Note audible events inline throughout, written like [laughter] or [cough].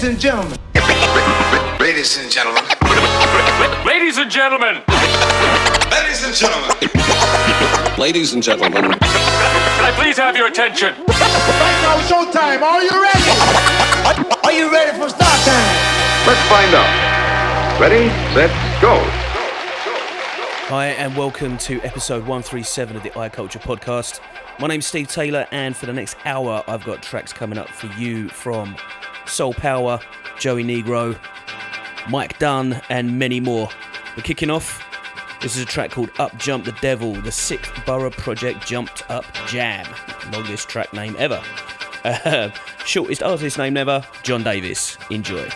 Ladies and gentlemen. Ladies and gentlemen. Ladies and gentlemen. Ladies and gentlemen. Ladies and gentlemen. Can I please have your attention? Right now, showtime. Are you ready? Are you ready for start time? Let's find out. Ready, set, go. Hi, and welcome to episode 137 of the iCulture podcast. My name's Steve Taylor, and for the next hour, I've got tracks coming up for you from Soul Power, Joey Negro, Mike Dunn, and many more. We're kicking off. This is a track called Up Jump the Devil, the sixth Borough Project Jumped Up Jam. Longest track name ever. Uh, [laughs] shortest artist name ever, John Davis. Enjoy.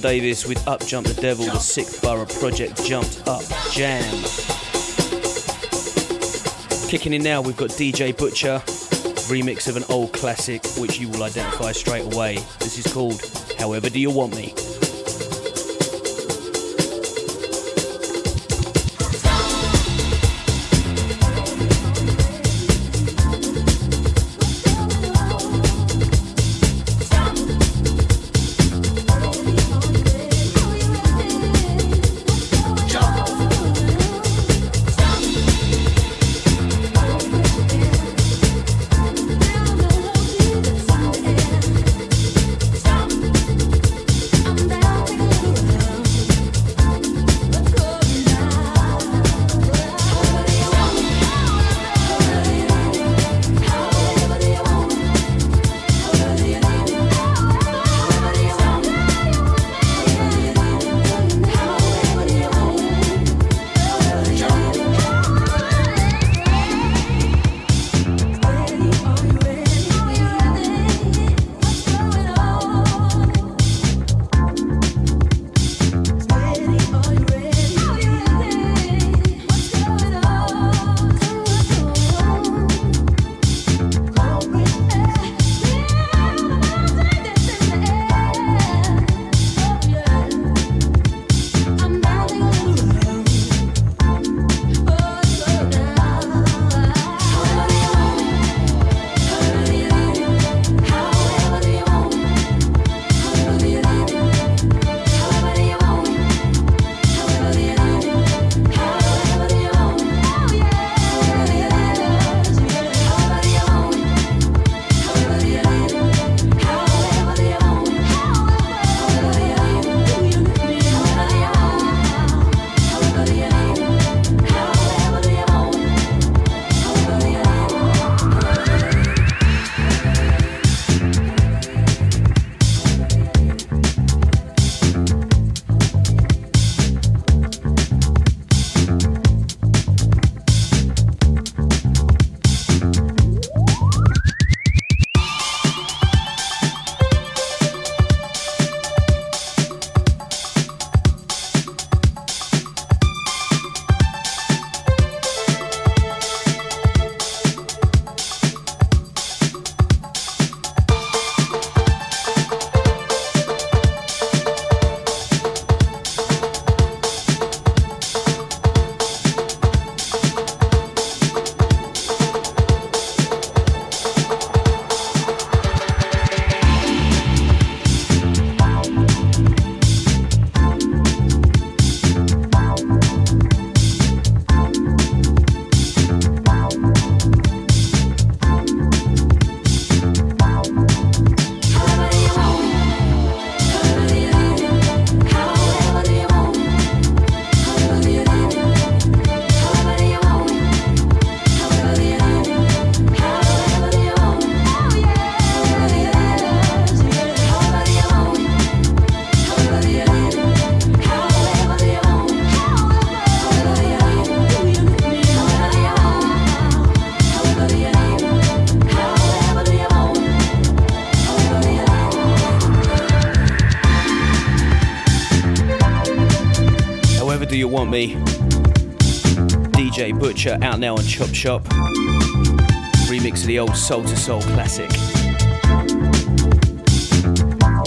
Davis with Up Jump the Devil, the Sixth Borough Project Jumped Up Jam. Kicking in now, we've got DJ Butcher, remix of an old classic which you will identify straight away. This is called However Do You Want Me. Now on Chop Shop. Remix of the old Soul II Soul classic.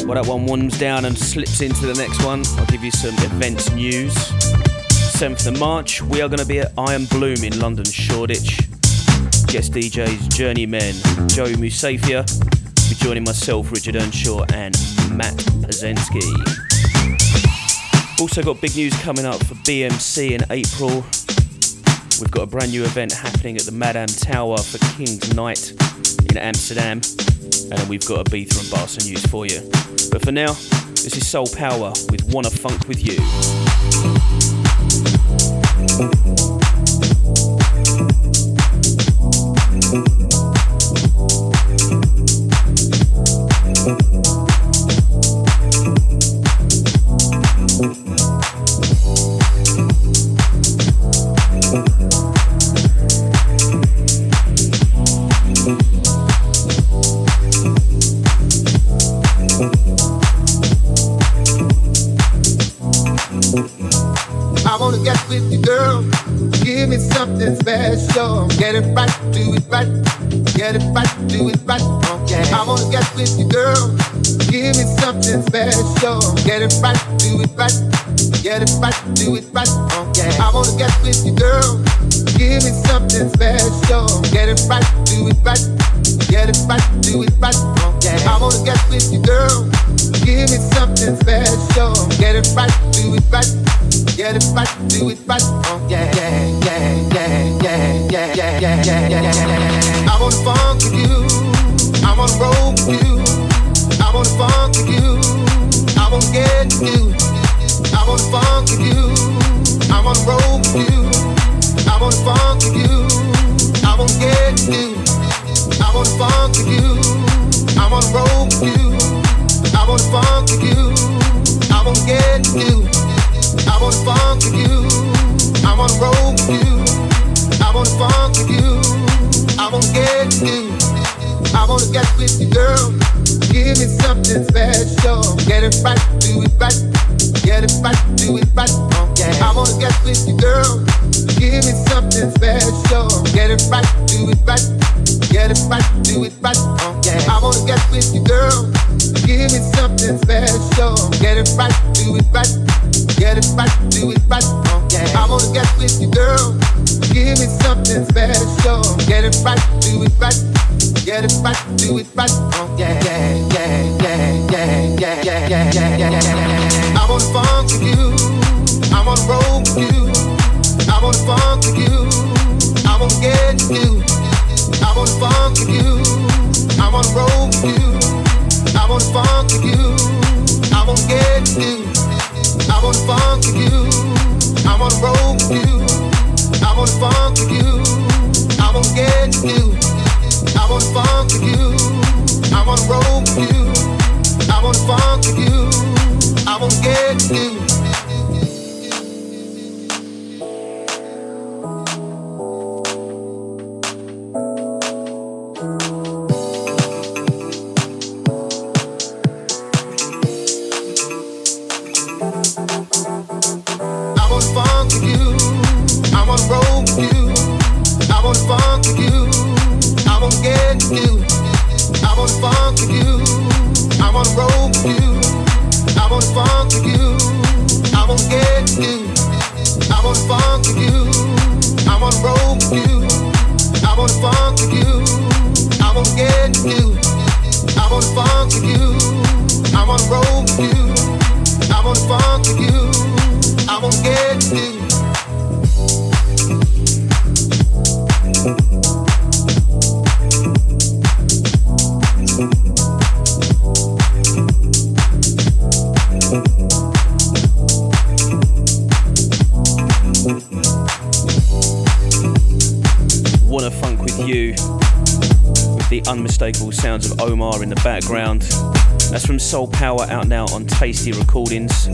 Well, that one warms down and slips into the next one. I'll give you some events news. 7th of March, we are going to be at Iron Bloom in London, Shoreditch. Guest DJs Journeymen, Joe Musafia, be joining myself, Richard Earnshaw, and Matt Pazensky. Also got big news coming up for BMC in April. We've got a brand new event happening at the Madame Tower for King's Night in Amsterdam. And then we've got a beat from Barca News for you. But for now, this is Soul Power with Wanna Funk With You. Right. Funk with you. I wanna roll with you. I wanna funk with you. I wanna get with you. I wanna funk with you. I wanna roll with you. I wanna funk with you. I wanna get with you. I wanna get with you, girl. Give me something special. Get it right, do it right. Get it right, do it right. Okay. I wanna get with you, girl. Give me something special. Get it right, do it right. Get it right, do it right. Uh, okay. I wanna get with you, girl. Give me something special. Get it right, do it right. Get it right, do it right. Uh, okay. I wanna get with you, girl. Give me something special. Get it right, do it right. Get it right, do it right. Oh yeah, yeah, yeah, yeah, yeah, yeah, yeah, yeah, yeah, yeah, yeah. I wanna funk with you. I wanna roll with you. I wanna funk with you. I wanna get with you. I wanna funk with you. I wanna roll with you. I wanna funk with you. I wanna get with you. I wanna funk with you. I wanna roll with you. I wanna funk with you. I wanna get with you. I wanna funk with you. I wanna roll with you. I wanna funk with you. I wanna get with you. You. I wanna funk with you. I wanna roll with you. I wanna funk with you. I wanna get with you. I wanna funk with you. I wanna roll with you. I wanna funk with you. I wanna get with you. Unmistakable sounds of Omar in the background. That's from Soul Power out now on Tasty Recordings.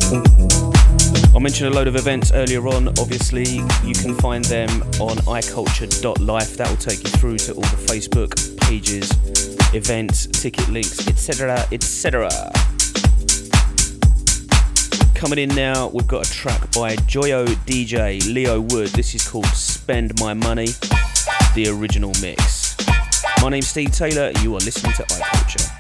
I mentioned a load of events earlier on. Obviously, you can find them on iculture.life. That will take you through to all the Facebook pages, events, ticket links, etc. etc. Coming in now, we've got a track by Joyo DJ Leo Wood. This is called Spend My Money, the original mix. My name's Steve Taylor, you are listening to iCulture.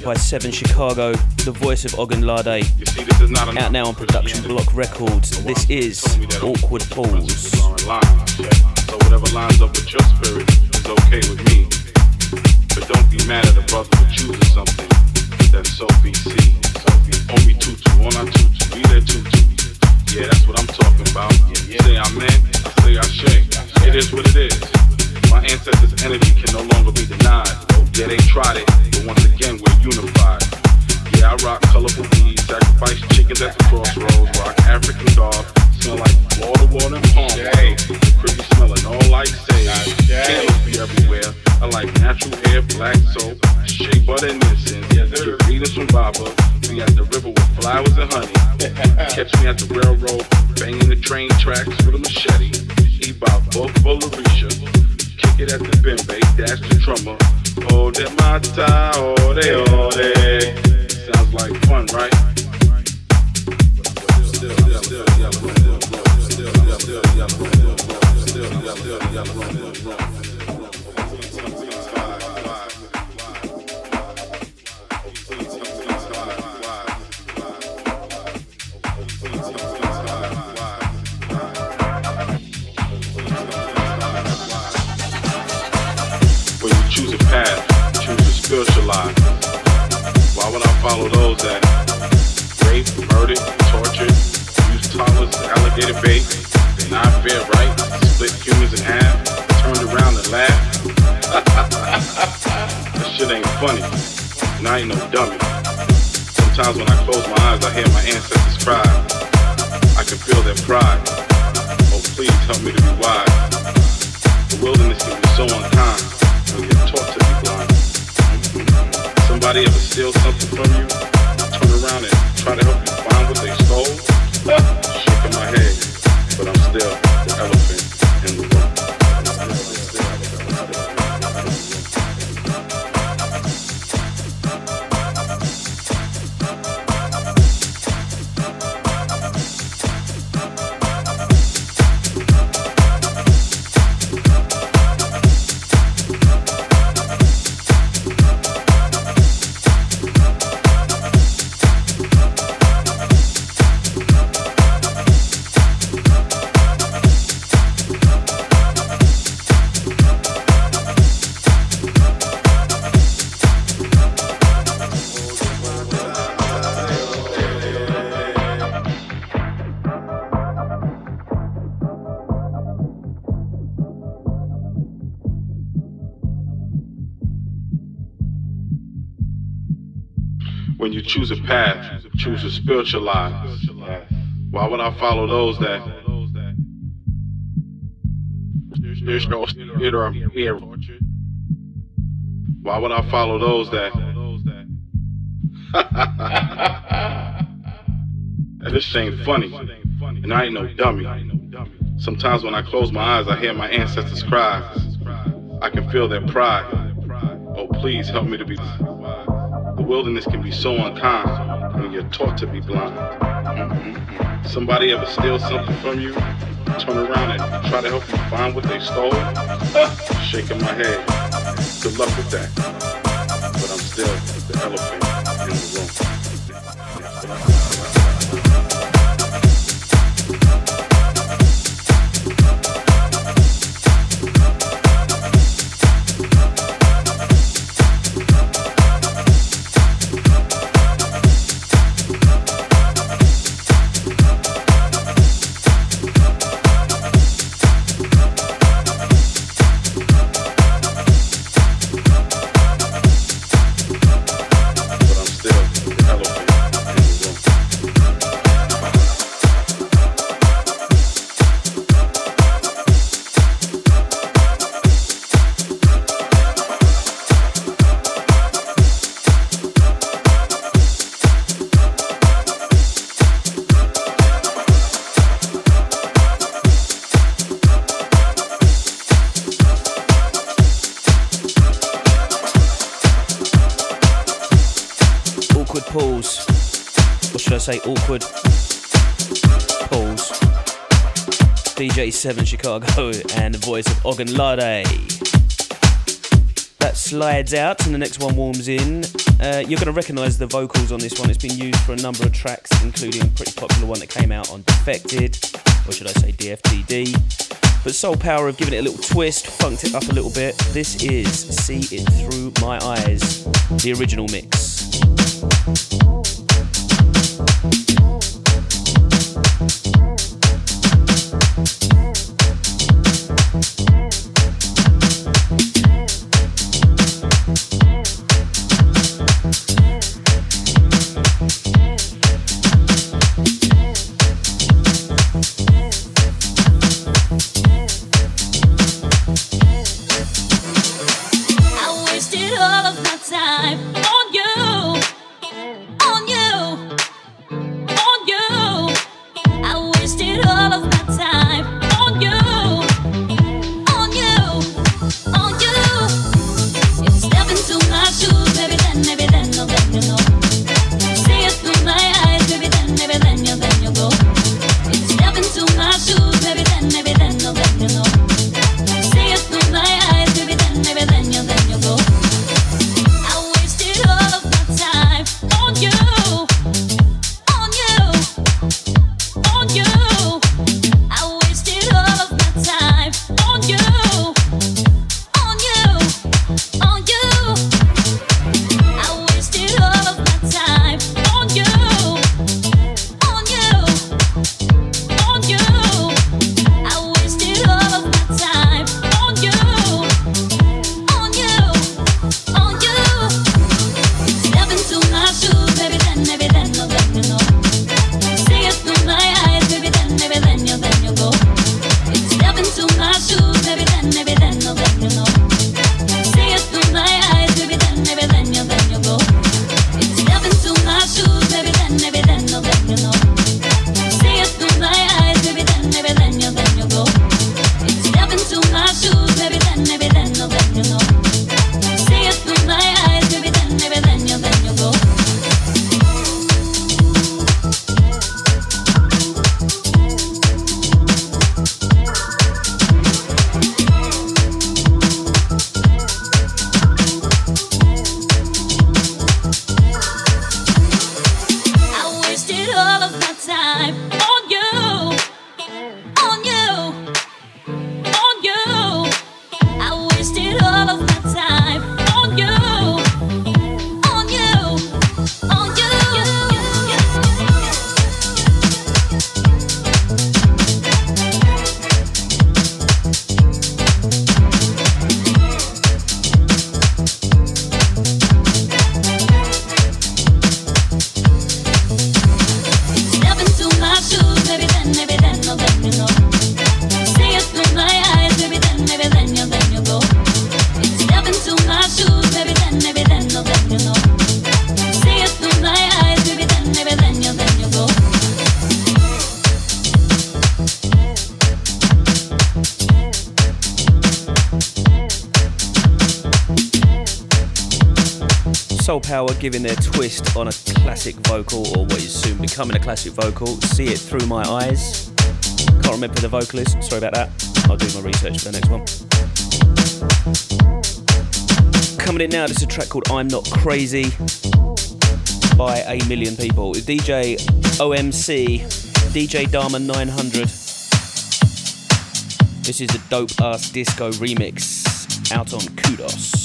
track by Seven Chicago, the voice of Ogunlade. Out now on Production Block Records. This is Awkward Balls. So whatever lines up with your spirit, to spiritualize. Why would I follow those that there's no theater here? Why would I follow those that [laughs] this ain't funny, and I ain't no dummy. Sometimes when I close my eyes, I hear my ancestors cry. I can feel their pride. Oh, please help me to be. The wilderness can be so unkind you're taught to be blind. Somebody ever steal something from you? Turn around and try to help you find what they stole? [laughs] Shaking my head. Good luck with that. But I'm still the elephant in the room. DJ7 Chicago and the voice of Ogunlade. That slides out and the next one warms in. Uh, you're going to recognise the vocals on this one. It's been used for a number of tracks, including a pretty popular one that came out on Defected, or should I say DFTD. But Soul Power have given it a little twist, funked it up a little bit. This is See It Through My Eyes, the original mix. Giving their twist on a classic vocal, or what is soon becoming a classic vocal. See it through my eyes. Can't remember the vocalist, sorry about that. I'll do my research for the next one. Coming in now, this is a track called I'm Not Crazy by a million people. DJ OMC, DJ Dharma 900. This is a dope ass disco remix out on Kudos.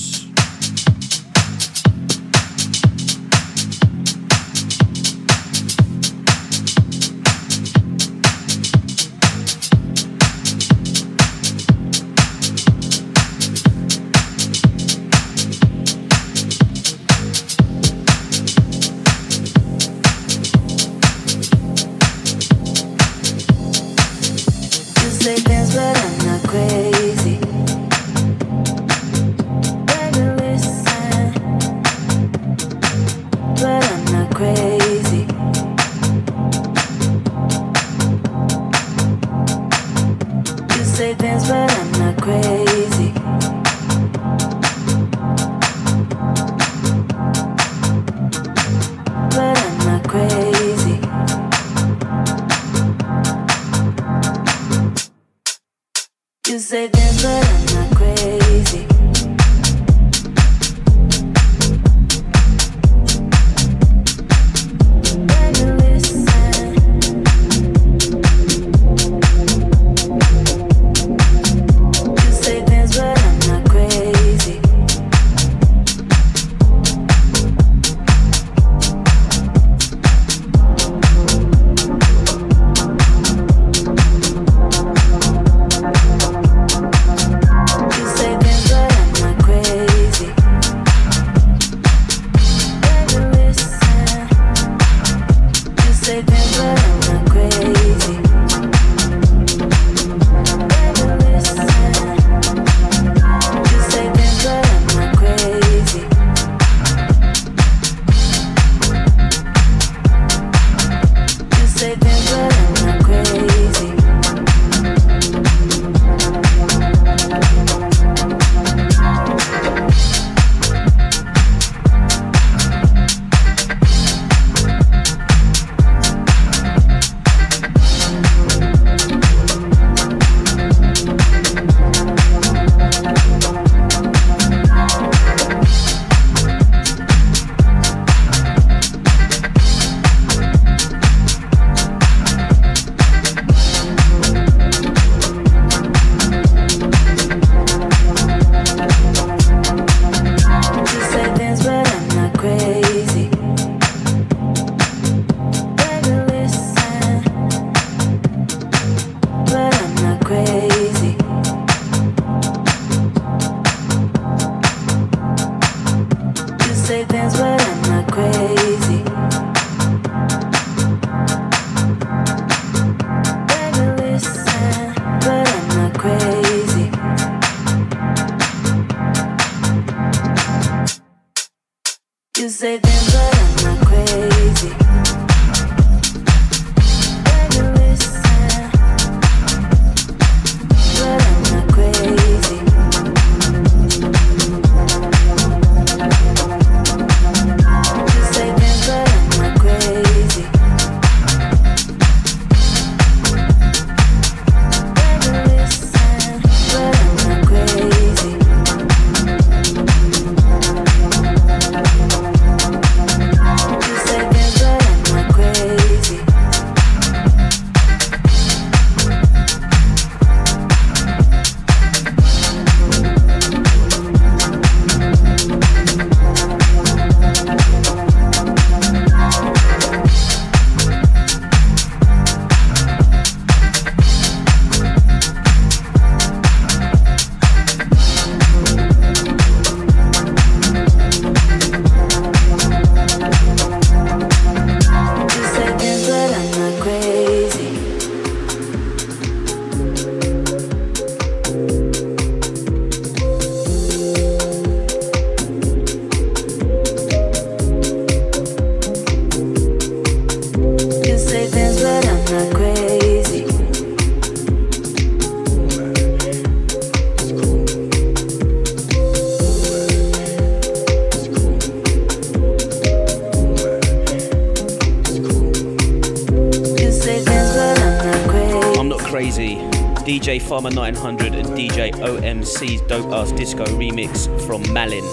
DJ Farmer 900 and DJ OMC's Dope Ass Disco remix from Malin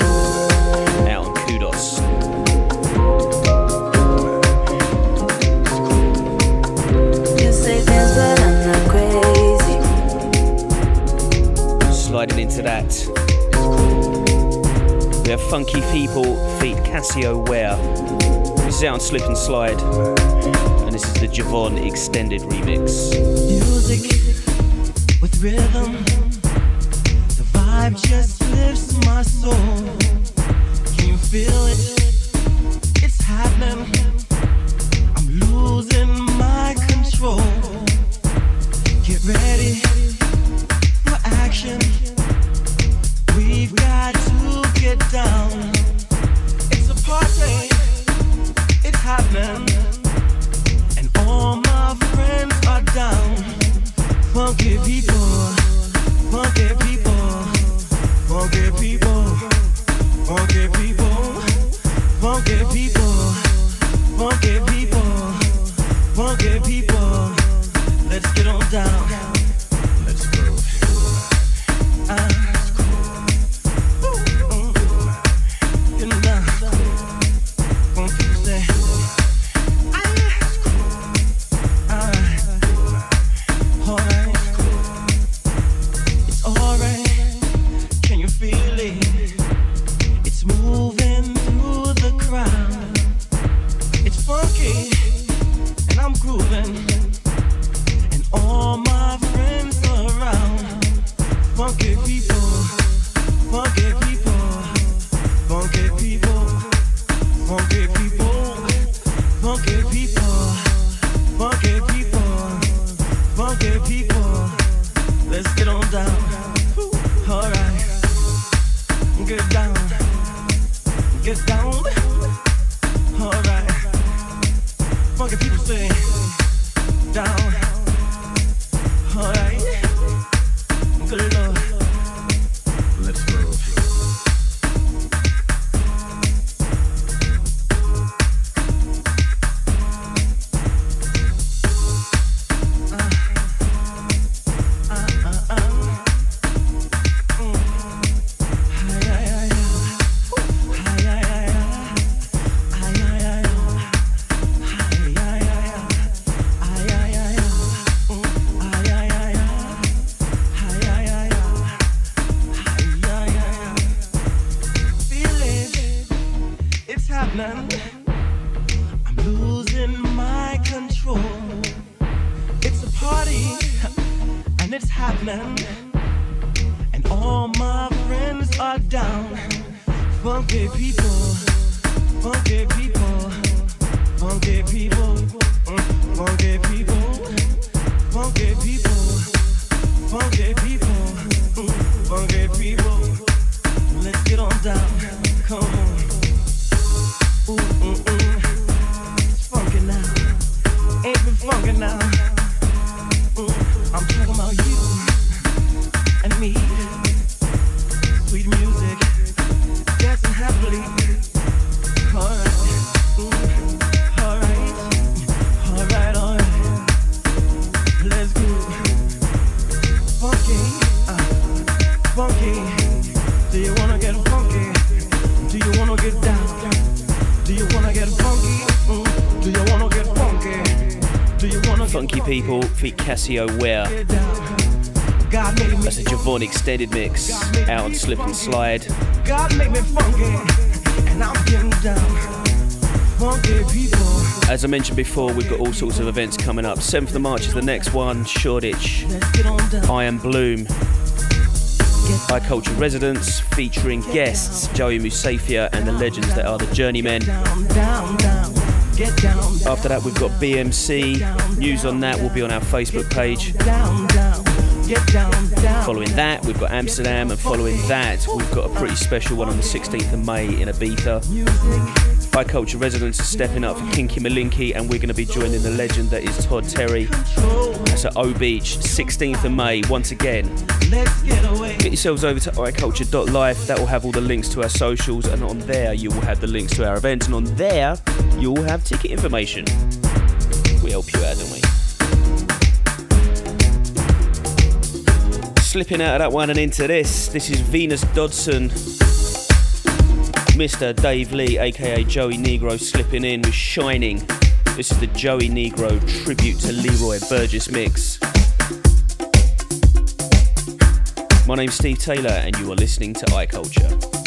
out on Kudos. Sliding into that. We have Funky People feat Cassio Ware. This is out on Slip and Slide. And this is the Jovonn extended remix. Music rhythm. The vibe just lifts my soul. Can you feel it? It's happening. I'm losing my control. Get ready for action. We've got to get down. It's a party. It's happening. And all my friends are down. Funky people, funky people, funky people, grooving, Ware. That's a Jovonn extended mix out on Slip and Slide. As I mentioned before, we've got all sorts of events coming up. 7th of March is the next one, Shoreditch. I Am Bloom. iCulture Residence featuring guests Joey Musaphia and the legends that are the Journeymen. After that, we've got BMC. News on that will be on our Facebook page. down, down. Get down, down. Following that, we've got Amsterdam, and following that, we've got a pretty special one on the 16th of May in Ibiza. iCulture Residence is stepping up for Kinky Malinki, and we're going to be joining the legend that is Todd Terry. That's at O Beach, 16th of May, once again. Get. Get yourselves over to iculture.life. That will have all the links to our socials, and on there you will have the links to our events, and on there you will have ticket information. We help you out, don't we? slipping out of that one and into this. This is Venus Dodson. Mr. Dave Lee, aka Joey Negro, slipping in with Shining. This is the Joey Negro tribute to Leroy Burgess mix. My name's Steve Taylor, and you are listening to iCulture. Joey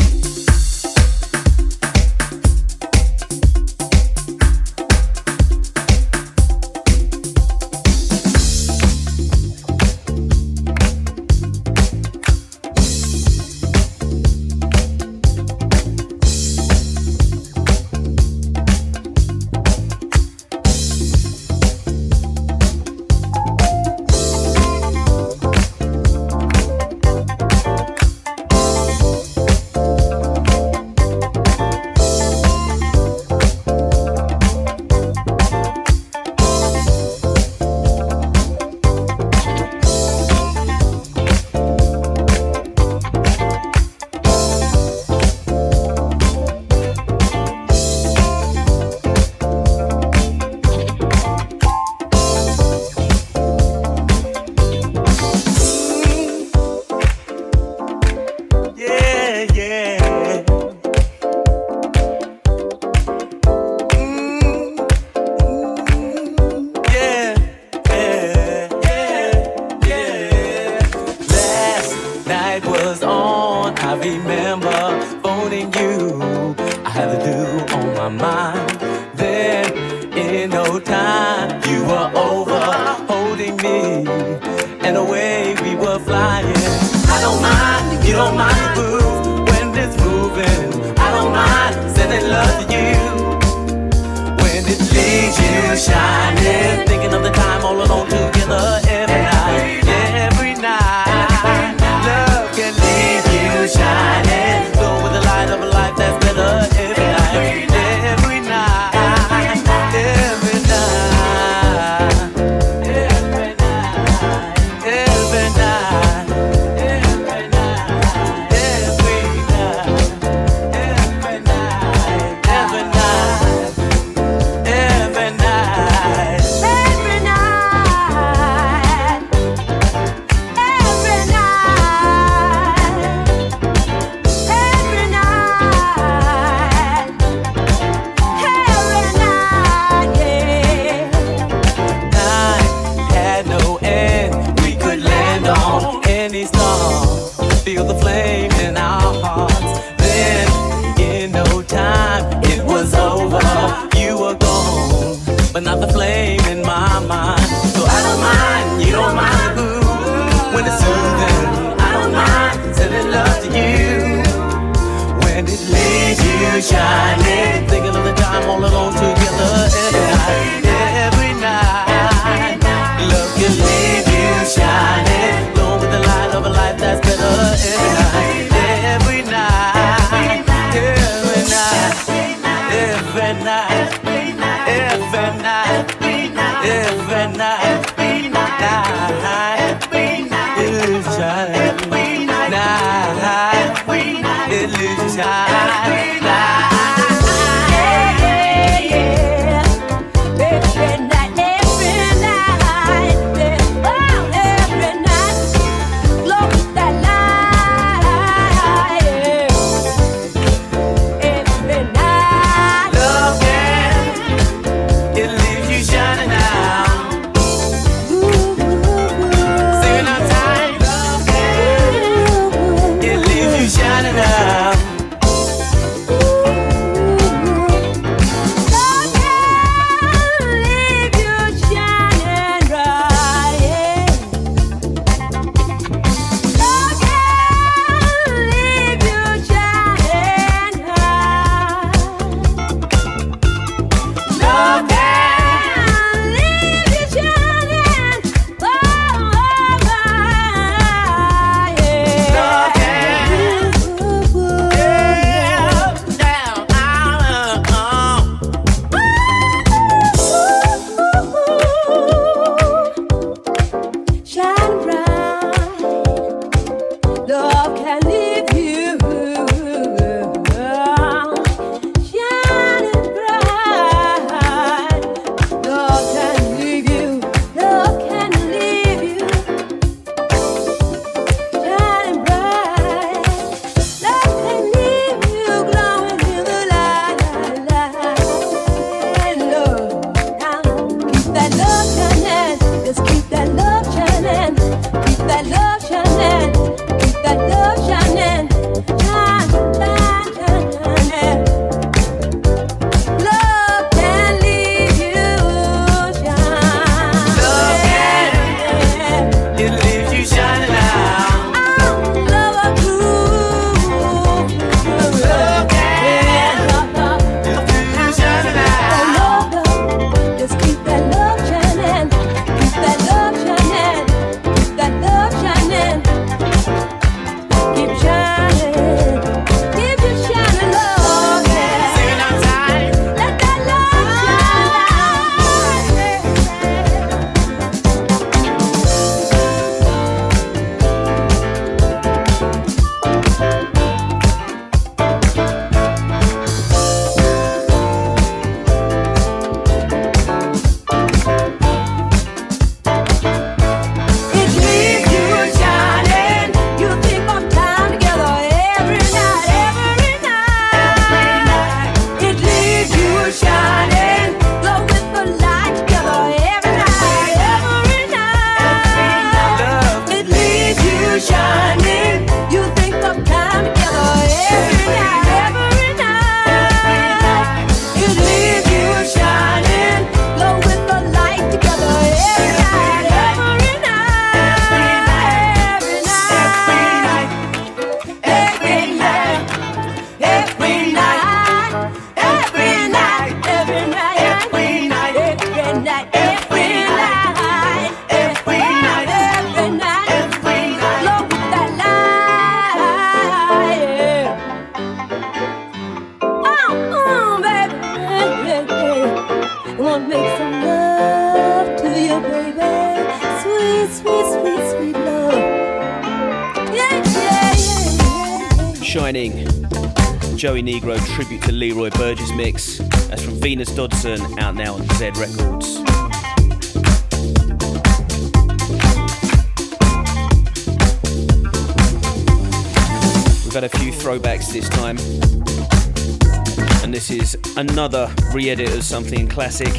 another re edit of something classic.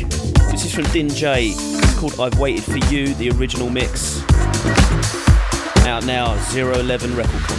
This is from Din J. It's called I've Waited for You, the original mix. Out now, 011 Record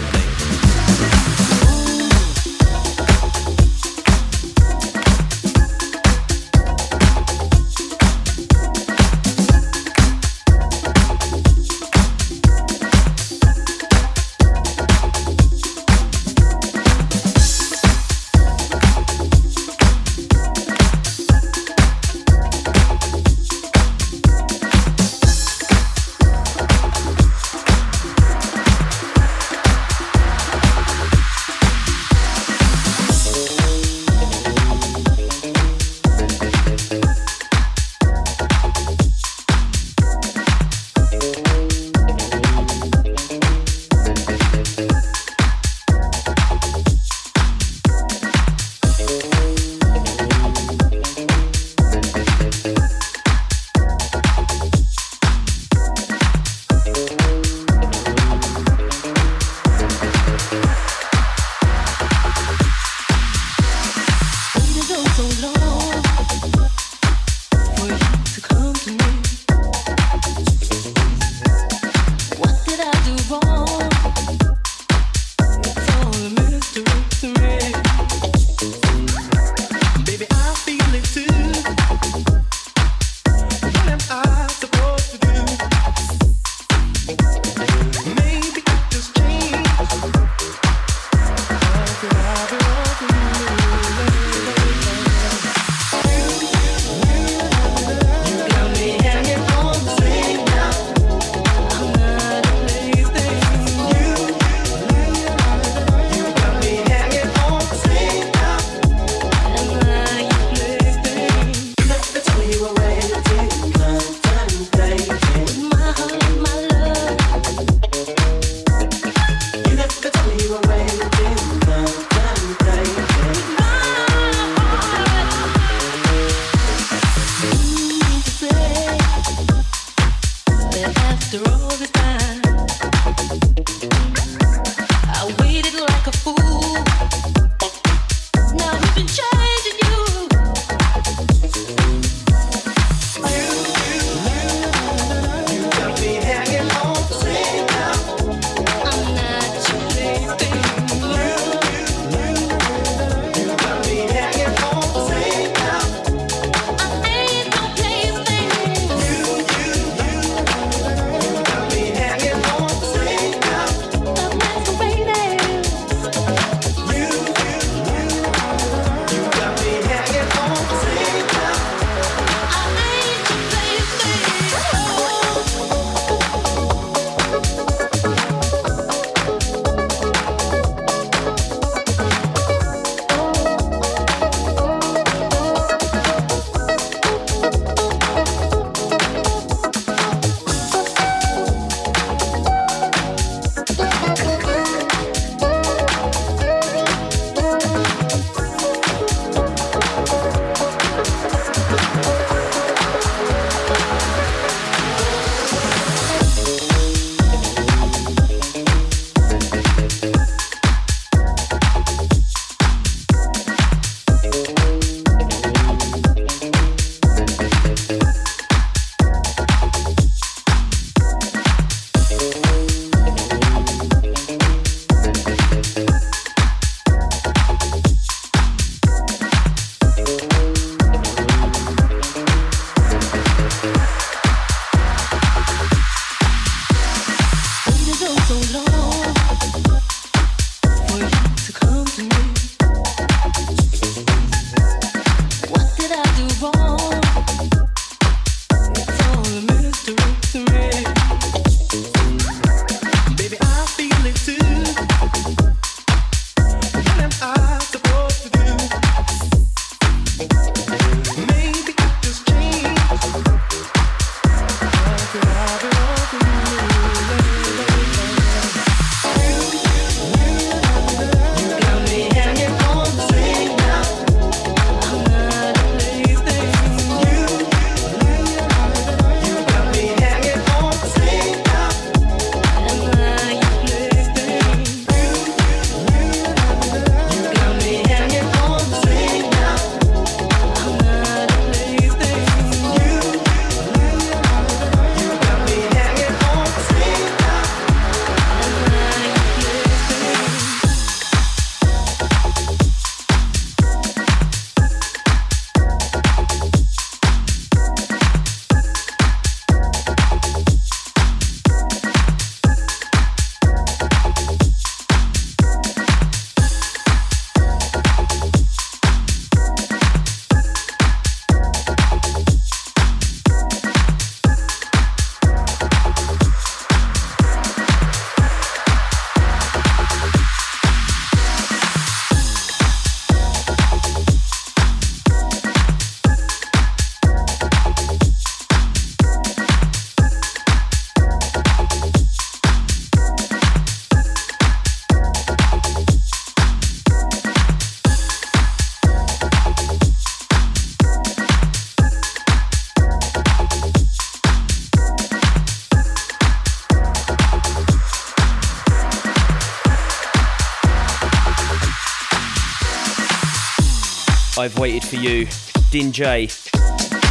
I've waited for you. Din J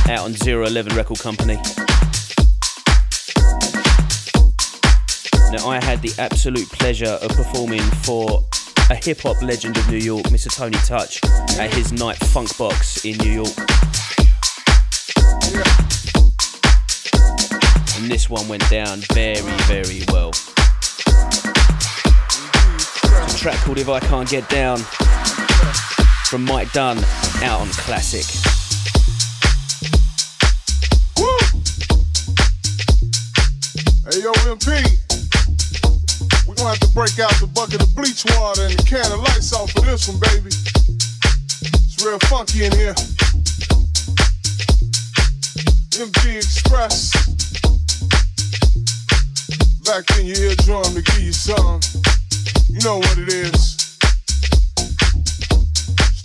out on 011 Record Company. Now, I had the absolute pleasure of performing for a hip hop legend of New York, Mr. Tony Touch, at his night Funk Box in New York. And this one went down very, very well. A track called If I Can't Get Down from Mike Dunn out on Classic. Hey yo, MP, we gonna have to break out the bucket of bleach water and the can of lights off for this one, baby. It's real funky in here. MG Express. Back in your eardrum to give you some. You know what it is.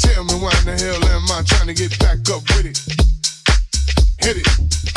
Tell me why in the hell am I trying to get back up with it? Hit it.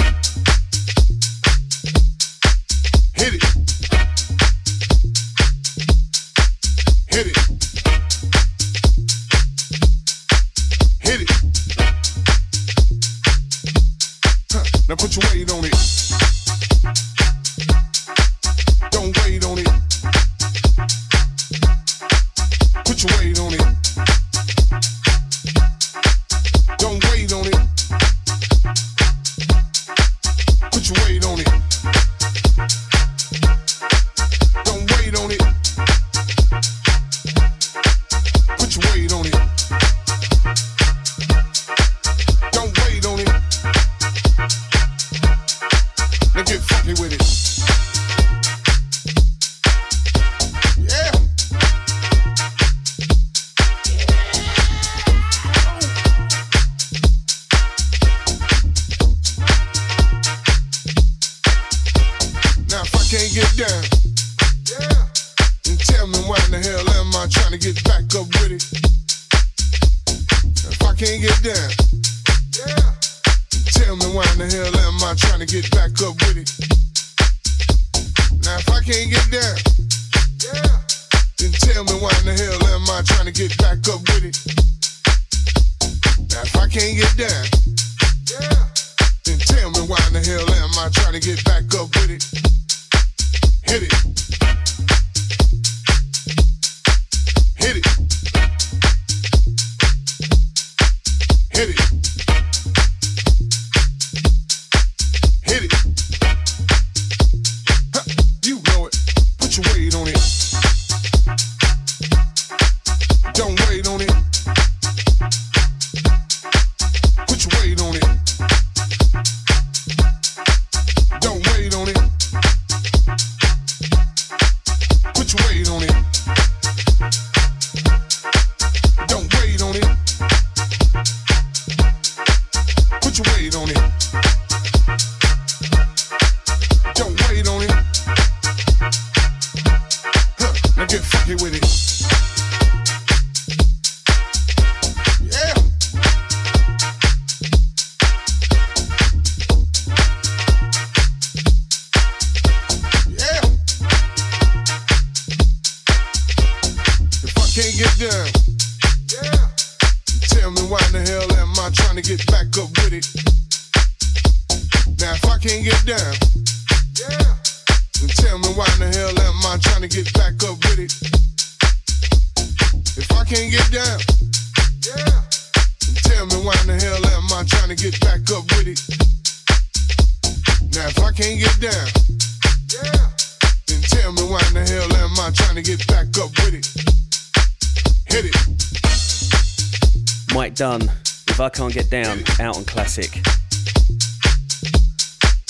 Can't Get Down, out on Classic.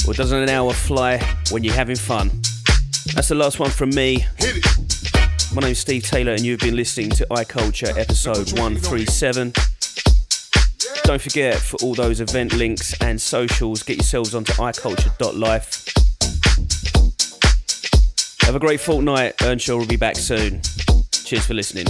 Well, doesn't an hour fly when you're having fun? That's the last one from me. My name's Steve Taylor, and you've been listening to iCulture episode 137. don't forget for all those event links and socials, get yourselves onto iculture.life. Have a great fortnight. Earnshaw will be back soon. Cheers for listening.